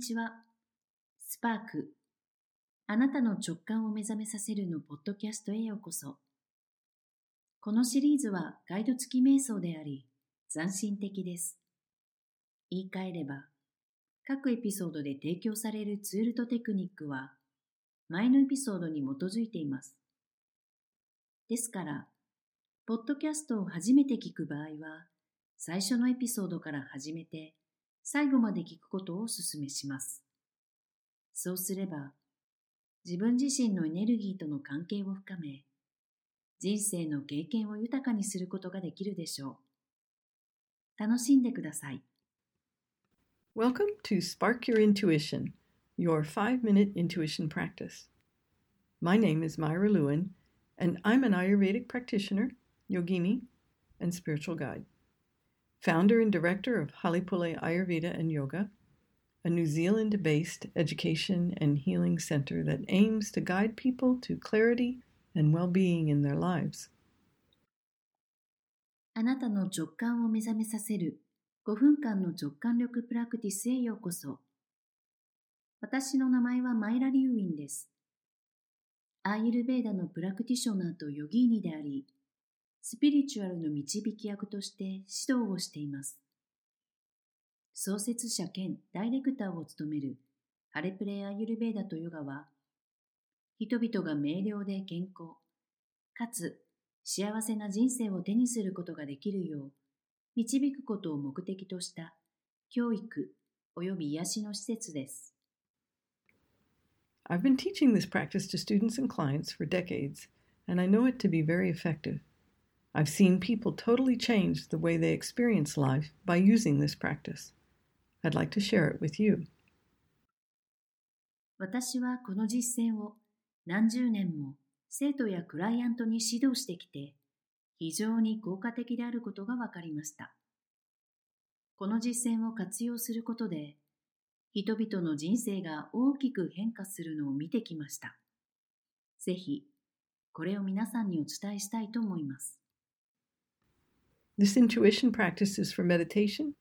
ちは。スパーク。あなたの直感を目覚めさせるのポッドキャストへようこそ。このシリーズはガイド付き瞑想であり、斬新的です。言い換えれば、各エピソードで提供されるツールとテクニックは、前のエピソードに基づいています。ですから、ポッドキャストを初めて聞く場合は、最初のエピソードから始めて、最後まで聞くことをお勧めします。そうすれば、自分自身のエネルギーとの関係を深め、人生の経験を豊かにすることができるでしょう。楽しんでください。Welcome to Spark Your Intuition, your five minute intuition practice. My name is Myra Lewin, and I'm an Ayurvedic practitioner, yogini, and spiritual guide. founder and director of Halipule Ayurveda and Yoga, a New Zealand based education and healing center that aims to guide people to clarity and well being in their lives. あなたの直感を目覚めさせる5分間の直感力プラクティスへようこそ。私の名前はマイラ・リュウィンです。アーユルベーダのプラクティショナーとヨギーニであり、 スピリチュアルの導き役として指導をしています。創設者兼ダイレクターを務めるハレプレアユルベーダとヨガは、人々が明瞭で健康、かつ幸せな人生を手にすることができるよう、導くことを目的とした教育及び癒しの施設です。I've been teaching this practice to students and clients for decades, and I know it to be very effective. I've seen people totally change the way they experience life by using this practice. I'd like to share it with you. 私はこの実践を何十年も生徒やクライアントに指導してきて非常に効果的であることが分かりました。この実践を活用することで人々の人生が大きく変化するのを見てきました。ぜひこれを皆さんにお伝えしたいと思います。This intuition practice is for meditation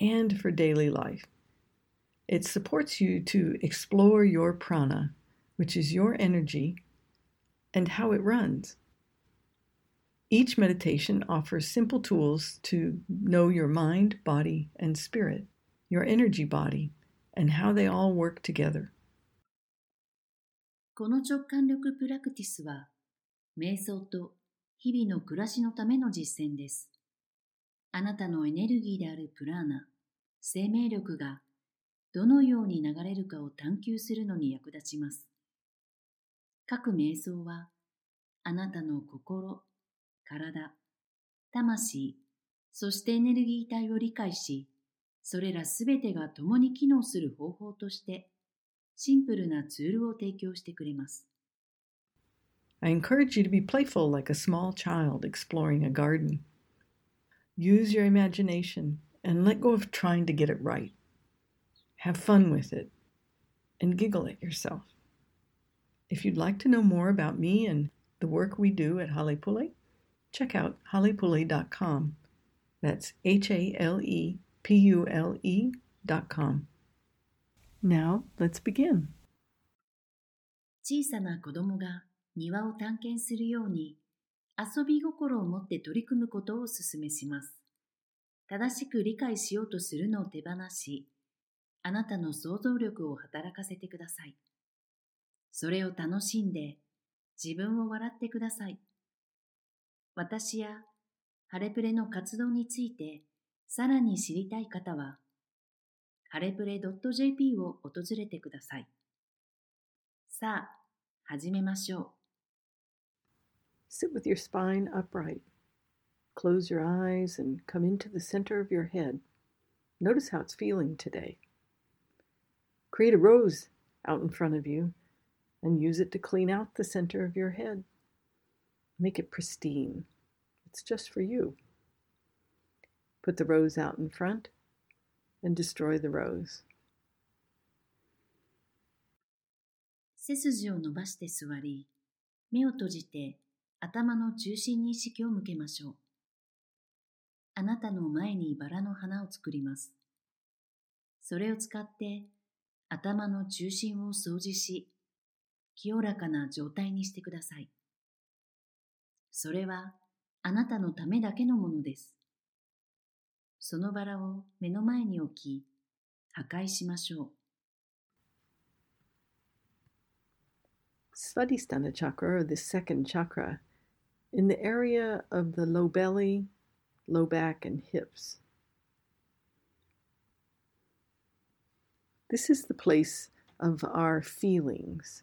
and for daily life. It supports you to explore your prana, which is your energy, and how it runs. Each meditation offers simple tools to know your mind, body, and spirit, your energy body, and how they all work together. この直感力プラクティスは、瞑想と 日々の暮らしのための実践です。あなたのエネルギーであるプラーナ、生命力がどのように流れるかを探求するのに役立ちます。各瞑想は、あなたの心、体、魂、そしてエネルギー体を理解し、それらすべてが共に機能する方法として、シンプルなツールを提供してくれます。I encourage you to be playful like a small child exploring a garden. Use your imagination and let go of trying to get it right. Have fun with it and giggle at yourself. If you'd like to know more about me and the work we do at Halepule, check out halepule.com. That's H A L E P U L E.com. Now, let's begin. 小さな子供が 庭を探検するように遊び心を持って取り組むことをお勧めします。正しく理解しようとするのを手放し、あなたの想像力を働かせてください。それを楽しんで自分を笑ってください。私やハレプレの活動についてさらに知りたい方は、ハレプレ .jp を訪れてください。さあ、始めましょう。Sit with your spine upright. Close your eyes and come into the center of your head. Notice how it's feeling today. Create a rose out in front of you and use it to clean out the center of your head. Make it pristine. It's just for you. Put the rose out in front and destroy the rose. 背筋を伸ばして座り、目を閉じて 頭の中心に意識を向けましょう。あなたの前にバラの花を作ります。それを使って頭の中心を掃除し、清らかな状態にしてください。それはあなたのためだけのものです。そのバラを目の前に置き、破壊しましょう。Svadhisthana chakra, or the second chakra, in the area of the low belly, low back, and hips. This is the place of our feelings,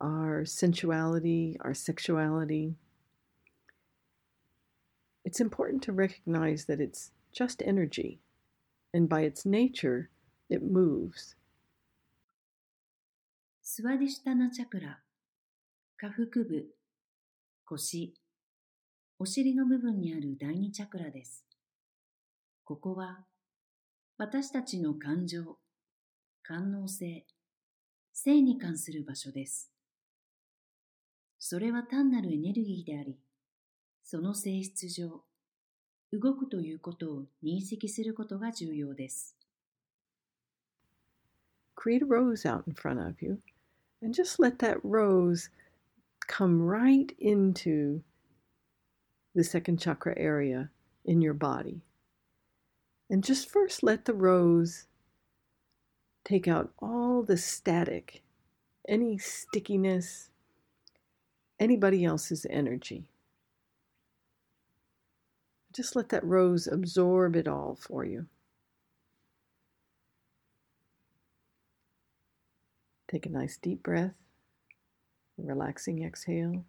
our sensuality, our sexuality. It's important to recognize that it's just energy, and by its nature, it moves. スワディシュタナチャクラ、下腹部、腰、 お尻の部分にある第二チャクラです。ここは私たちの感情、感能性、性に関する場所です。それは単なるエネルギーであり、その性質上、動くということを認識することが重要です。Create a rose out in front of you and just let that rose come right into the second chakra area in your body. And just first let the rose take out all the static, any stickiness, anybody else's energy. Just let that rose absorb it all for you. Take a nice deep breath, relaxing exhale.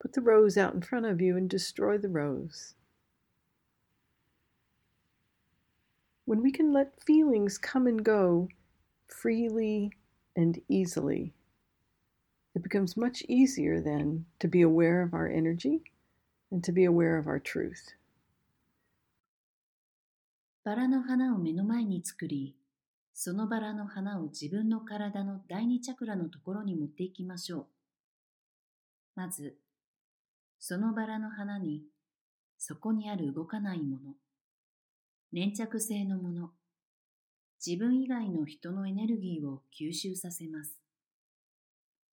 Put the rose out in front of you and destroy the rose. When we can let feelings come and go freely and easily, it becomes much easier then to be aware of our energy and to be aware of our truth. バラの花を目の前に作り、そのバラの花を自分の体の第二チャクラのところに持っていきましょう。まず、 そのバラの花に、そこにある動かないもの、粘着性のもの、自分以外の人のエネルギーを吸収させます。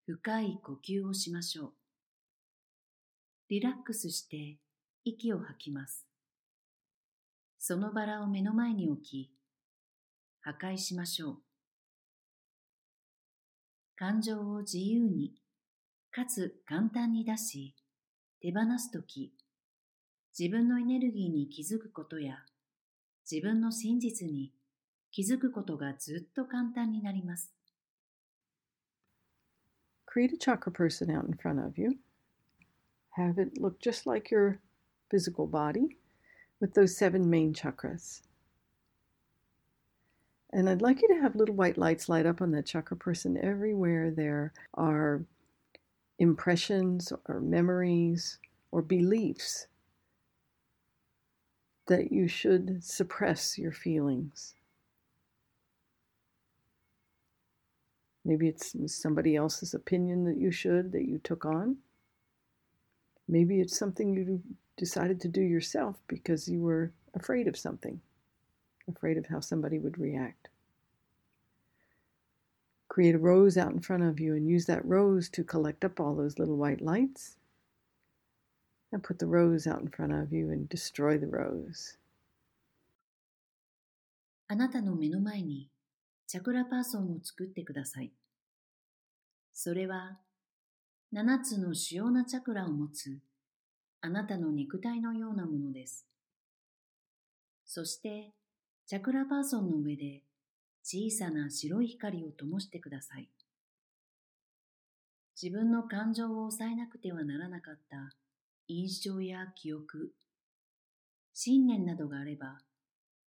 深い呼吸をしましょう。リラックスして息を吐きます。そのバラを目の前に置き、破壊しましょう。感情を自由に、かつ簡単に出し、手放すとき、自分のエネルギーに気づくことや、自分の真実に気づくことがずっと簡単になります。Create a chakra person out in front of you. Have it look just like your physical body with those seven main chakras. And I'd like you to have little white lights light up on that chakra person everywhere there are impressions or memories or beliefs that you should suppress your feelings. Maybe it's somebody else's opinion that you should, that you took on. Maybe it's something you decided to do yourself because you were afraid of something, afraid of how somebody would react. Create a rose out in front of you and use that rose to collect up all those little white lights. And put the rose out in front of you and destroy the rose. あなたの目の前にチャクラパーソンを作ってください。それは7つの主要なチャクラを持つあなたの肉体のようなものです。そして、チャクラパーソンの上で小さな白い光を灯してください。自分の感情を抑えなくてはならなかった印象や記憶、信念などがあれば、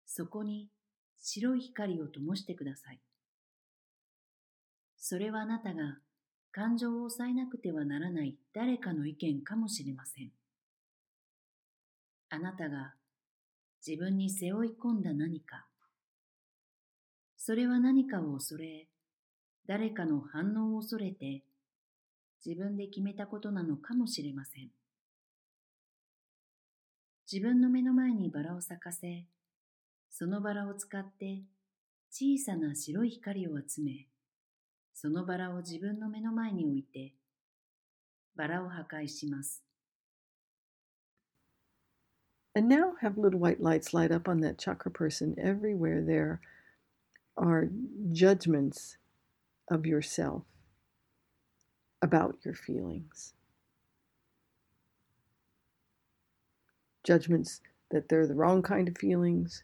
そこに白い光を灯してください。それはあなたが感情を抑えなくてはならない誰かの意見かもしれません。あなたが自分に背負い込んだ何か。それは何かを恐れ、誰かの反応を恐れて、自分で決めたことなのかもしれません。自分の目の前にバラを咲かせ、そのバラを使って小さな白い光を集め、そのバラを自分の目の前に置いて、バラを破壊します。And now have little white lights light up on that chakra person everywhere there are judgments of yourself about your feelings. Judgments that they're the wrong kind of feelings,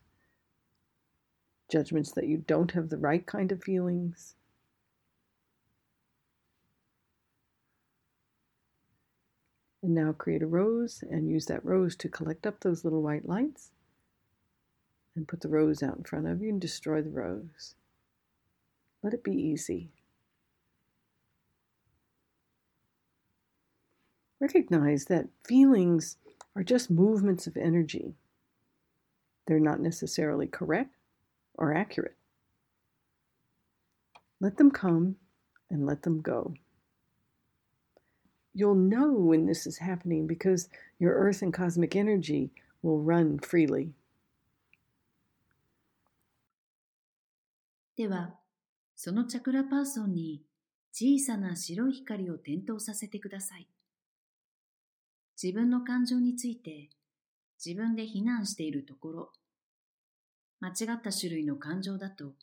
judgments that you don't have the right kind of feelings. And now create a rose and use that rose to collect up those little white lights and put the rose out in front of you and destroy the rose. Let it be easy. Recognize that feelings are just movements of energy. They're not necessarily correct or accurate. Let them come and let them go. You'll know when this is happening because your earth and cosmic energy will run freely. では、そのチャクラパーソンに小さな白い光を点灯させてください。自分の感情について自分で非難しているところ、間違った種類の感情だと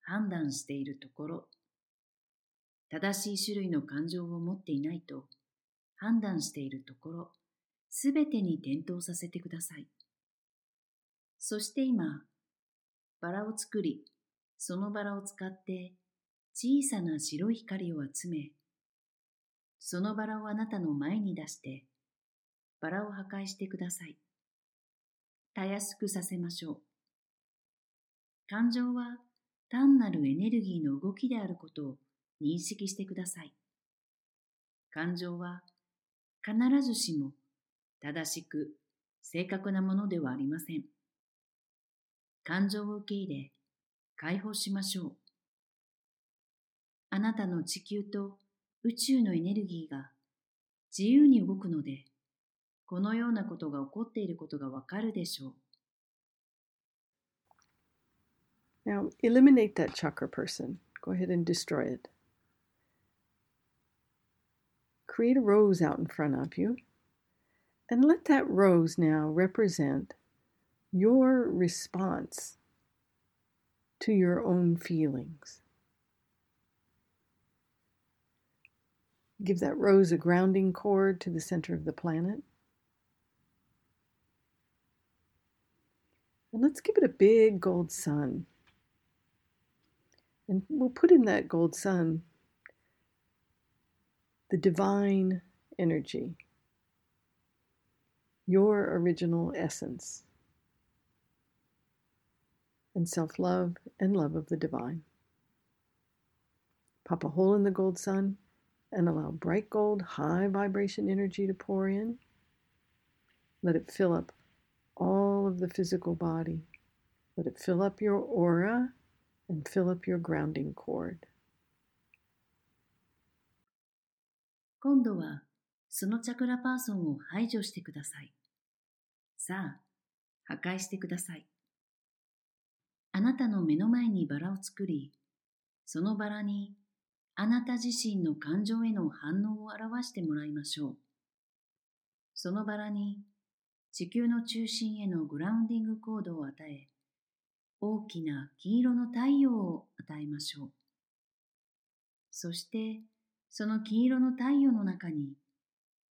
判断しているところ、正しい種類の感情を持っていないと判断しているところ、すべてに点灯させてください。そして今、バラを作り、そのバラを使って小さな白い光を集め、そのバラをあなたの前に出して、バラを破壊してください。たやすくさせましょう。感情は単なるエネルギーの動きであることを認識してください。感情は必ずしも正しく正確なものではありません。感情を受け入れ、解放しましょう。あなたの地球と宇宙のエネルギーが自由に動くので、このようなことが起こっていることがわかるでしょう。Now, eliminate that chakra person. Go ahead and destroy it. Create a rose out in front of you. And let that rose now represent your response to your own feelings. Give that rose a grounding cord to the center of the planet. And let's give it a big gold sun. And we'll put in that gold sun the divine energy, your original essence and self love and love of the divine. Pop a hole in the gold sun and allow bright gold, high vibration energy to pour in. Let it fill up all of the physical body. Let it fill up your aura and fill up your grounding cord. 今度はそのチャクラパーソンを排除してください。さあ、破壊してください。 あなたの目の前にバラを作り、そのバラにあなた自身の感情への反応を表してもらいましょう。そのバラに地球の中心へのグラウンディングコードを与え、大きな黄色の太陽を与えましょう。そして、その黄色の太陽の中に、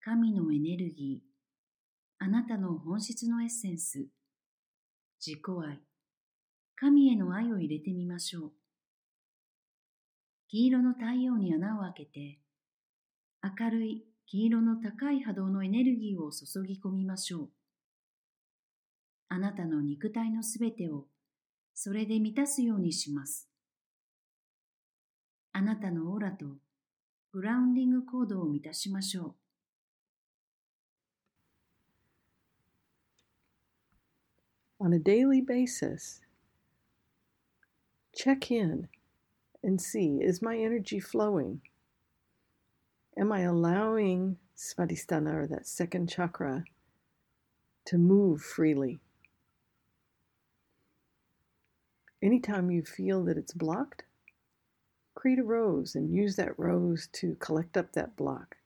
神のエネルギー、あなたの本質のエッセンス、自己愛、神への愛を入れてみましょう。黄色の太陽に穴を開けて、明るい黄色の高い波動のエネルギーを注ぎ込みましょう。あなたの肉体のすべてをそれで満たすようにします。あなたのオーラとグラウンディングコードを満たしましょう。On a daily basis, check in and see is my energy flowing? Am I allowing Svadhisthana or that second chakra to move freely? Anytime you feel that it's blocked, create a rose and use that rose to collect up that block.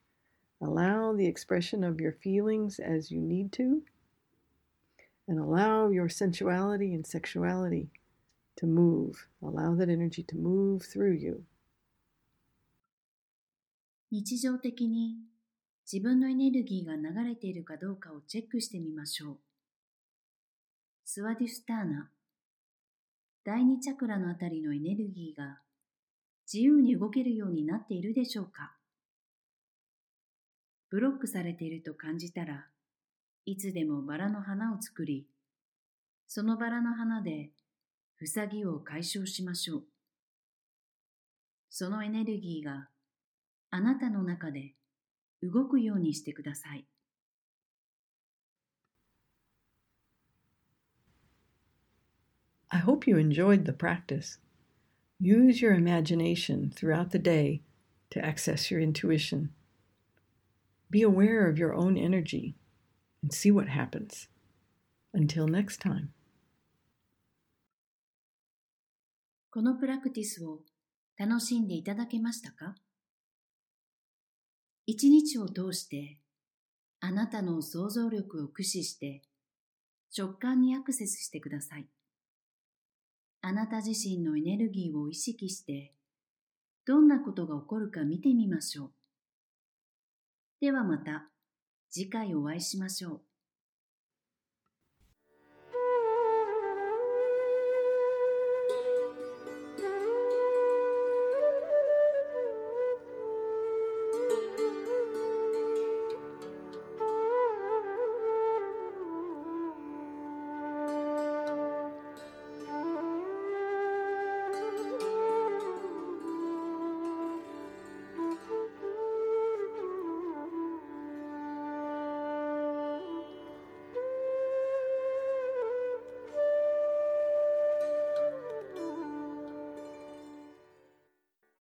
Allow the expression of your feelings as you need to, and allow your sensuality and sexuality to move. Allow that energy to move through you. 日常的に自分のエネルギーが流れているかどうかをチェックしてみましょう。スワディスターナ、第二チャクラのあたりのエネルギーが自由に動けるようになっているでしょうかブロックされていると感じたらいつでもバラの花を作り、そのバラの花で塞ぎを解消しましょう。そのエネルギーがあなたの中で動くようにしてください。I hope you enjoyed the practice. Use your imagination throughout the day to access your intuition. Be aware of your own energy and see what happens. Until next time. このプラクティスを楽しんでいただけましたか？一日を通してあなたの想像力を駆使して直感にアクセスしてください。あなた自身のエネルギーを意識してどんなことが起こるか見てみましょう。ではまた次回お会いしましょう。